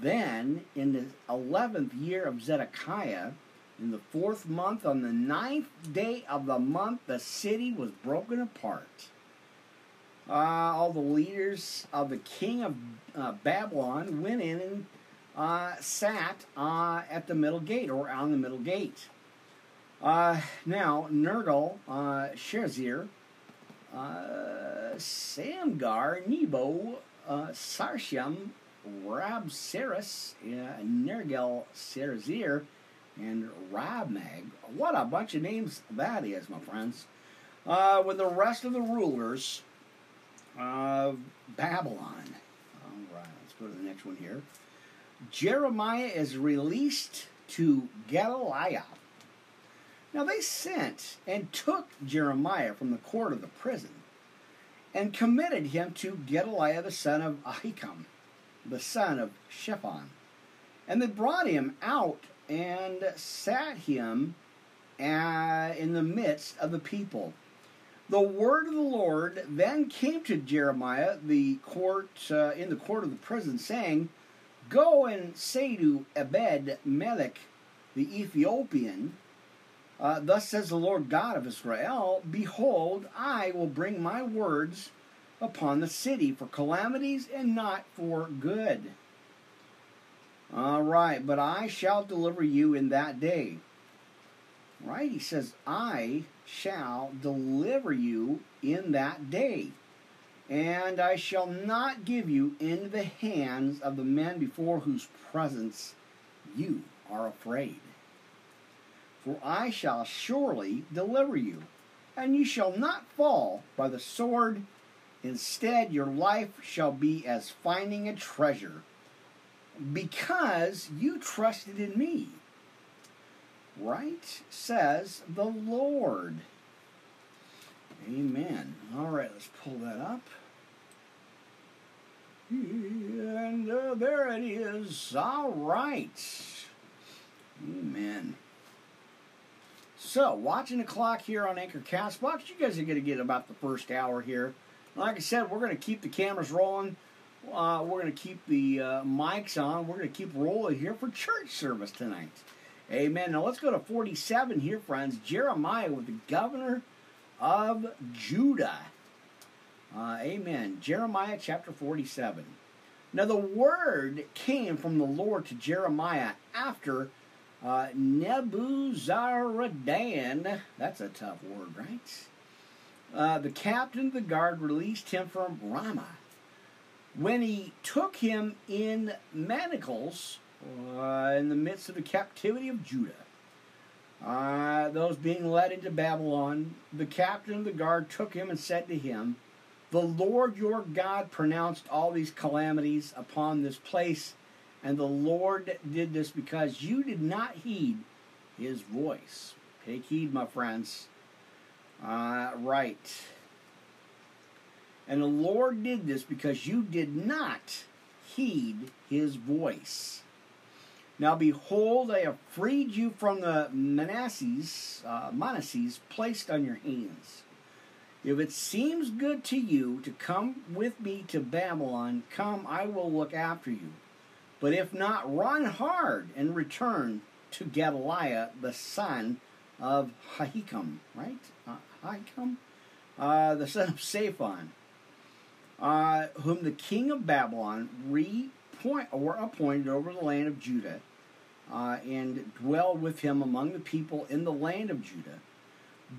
Then, in the eleventh year of Zedekiah, in the fourth month, on the ninth day of the month, the city was broken apart. Uh, all the leaders of the king of uh, Babylon went in and uh, sat uh, at the middle gate or on the middle gate. Uh, now, Nergal, uh, Sherzir, Samgar, Nebo, Sarshem, Rabsaris, uh, Nergal Serzir, and Rabmag. What a bunch of names that is, my friends. Uh, with the rest of the rulers of Babylon. All right, let's go to the next one here. Jeremiah is released to Gedaliah. Now they sent and took Jeremiah from the court of the prison and committed him to Gedaliah the son of Ahikam the son of Shaphan. And they brought him out and sat him uh, in the midst of the people. The word of the Lord then came to Jeremiah, the court uh, in the court of the prison, saying, "Go and say to Ebed Melech, the Ethiopian, uh, Thus says the Lord God of Israel: Behold, I will bring my words upon the city for calamities and not for good. All right, but I shall deliver you in that day. Right? He says, I shall deliver you in that day. And I shall not give you into the hands of the men before whose presence you are afraid. For I shall surely deliver you, and you shall not fall by the sword Instead, your life shall be as finding a treasure because you trusted in me. Right? Says the Lord. Amen. All right, let's pull that up. And uh, there it is. All right. Amen. So, watching the clock here on Anchor Castbox, you guys are going to get about the first hour here. Like I said, we're going to keep the cameras rolling. Uh, we're going to keep the uh, mics on. We're going to keep rolling here for church service tonight. Amen. Now let's go to 47 here, friends. Jeremiah with the governor of Judah. Uh, amen. Jeremiah chapter 47. Now the word came from the Lord to Jeremiah after uh, Nebuzaradan, that's a tough word, right? Uh, the captain of the guard released him from Ramah. When he took him in manacles uh, in the midst of the captivity of Judah, uh, those being led into Babylon, the captain of the guard took him and said to him, The Lord your God pronounced all these calamities upon this place, and the Lord did this because you did not heed his voice. Take heed, my friends. Uh, right. And the Lord did this because you did not heed his voice. Now behold, I have freed you from the Manasses, uh, Manasses placed on your hands. If it seems good to you to come with me to Babylon, come, I will look after you. But if not, run hard and return to Gedaliah, the son of Ahikam, right? Uh, Ahikam? Uh, the son of Saphan, uh, whom the king of Babylon repoint, or appointed over the land of Judah, uh, and dwell with him among the people in the land of Judah.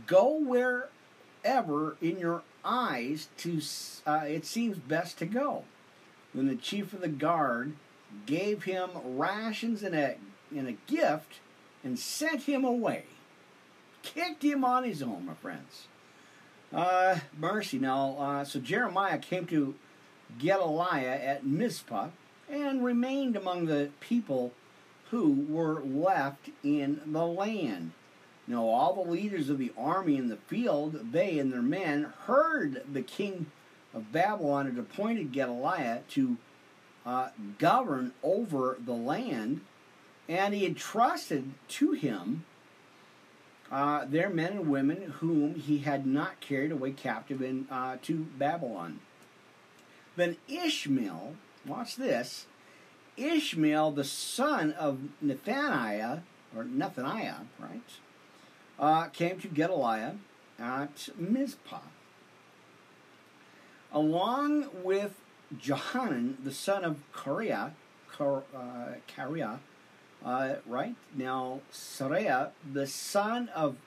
Go wherever in your eyes to uh, it seems best to go. Then the chief of the guard gave him rations and a and a gift and sent him away. Kicked him on his own, my friends. Uh, mercy. Now, uh, so Jeremiah came to Gedaliah at Mizpah and remained among the people who were left in the land. Now, all the leaders of the army in the field, they and their men, heard the king of Babylon had appointed Gedaliah to uh, govern over the land, and he had trusted to him uh, their men and women whom he had not carried away captive in, uh, to Babylon. Then Ishmael, watch this, Ishmael, the son of Nethaniah, or Nethaniah, right, uh, came to Gedaliah at Mizpah, along with Johanan, the son of Kareah, Kar, uh, uh, right? Now, Sarah, the son of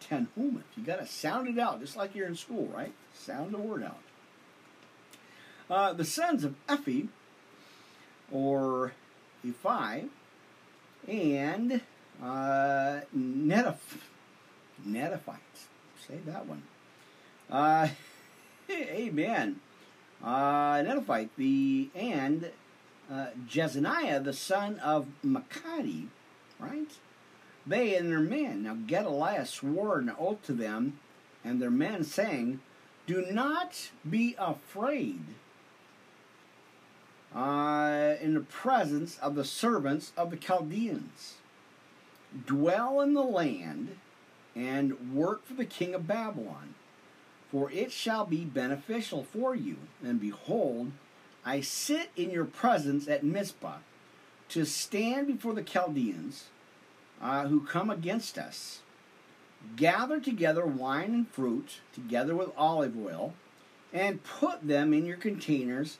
Tanhumeth. You got to sound it out, just like you're in school, right? Sound the word out. Uh, the sons of Ephi, or Ephi, and uh, Netoph-. Say that one. Uh, amen. Uh, Netophite, the and uh, Jezaniah, the son of Makadi, right? They and their men. Now Gedaliah swore an oath to them and their men, saying, Do not be afraid uh, in the presence of the servants of the Chaldeans. Dwell in the land and work for the king of Babylon, for it shall be beneficial for you. And behold, I sit in your presence at Mizpah to stand before the Chaldeans uh, who come against us. Gather together wine and fruit, together with olive oil, and put them in your containers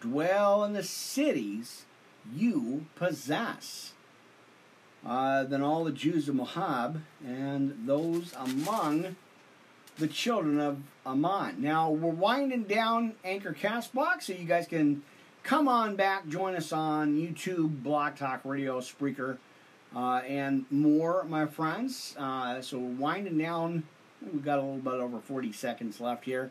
dwell in the cities you possess. Uh, then all the Jews of Moab and those among the children of Ammon. Now we're winding down Anchor Castbox, so you guys can come on back, join us on YouTube, Blog Talk Radio, Spreaker, uh, and more, my friends. Uh, so we're winding down. We've got a little bit over 40 seconds left here.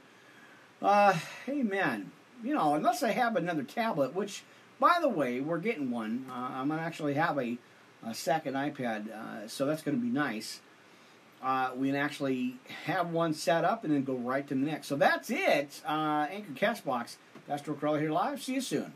Uh, amen you know, unless I have another tablet, which, by the way, we're getting one. Uh, I'm going to actually have a, a second iPad, uh, so that's going to be nice. Uh, we can actually have one set up and then go right to the next. So that's it. Uh, Anchor Castbox. Pastor Crowley here live. See you soon.